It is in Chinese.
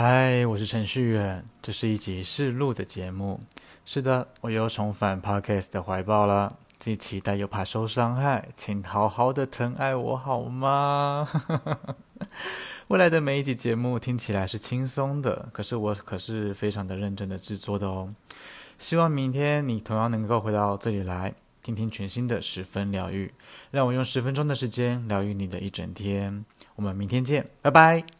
嗨，我是程序员，这是一集试录的节目。是的，我又重返 Podcast 的怀抱了，既期待又怕受伤害，请好好的疼爱我好吗？未来的每一集节目听起来是轻松的，可是我可是非常的认真的制作的哦。希望明天你同样能够回到这里来，听听全新的十分疗愈，让我用十分钟的时间疗愈你的一整天。我们明天见，拜拜。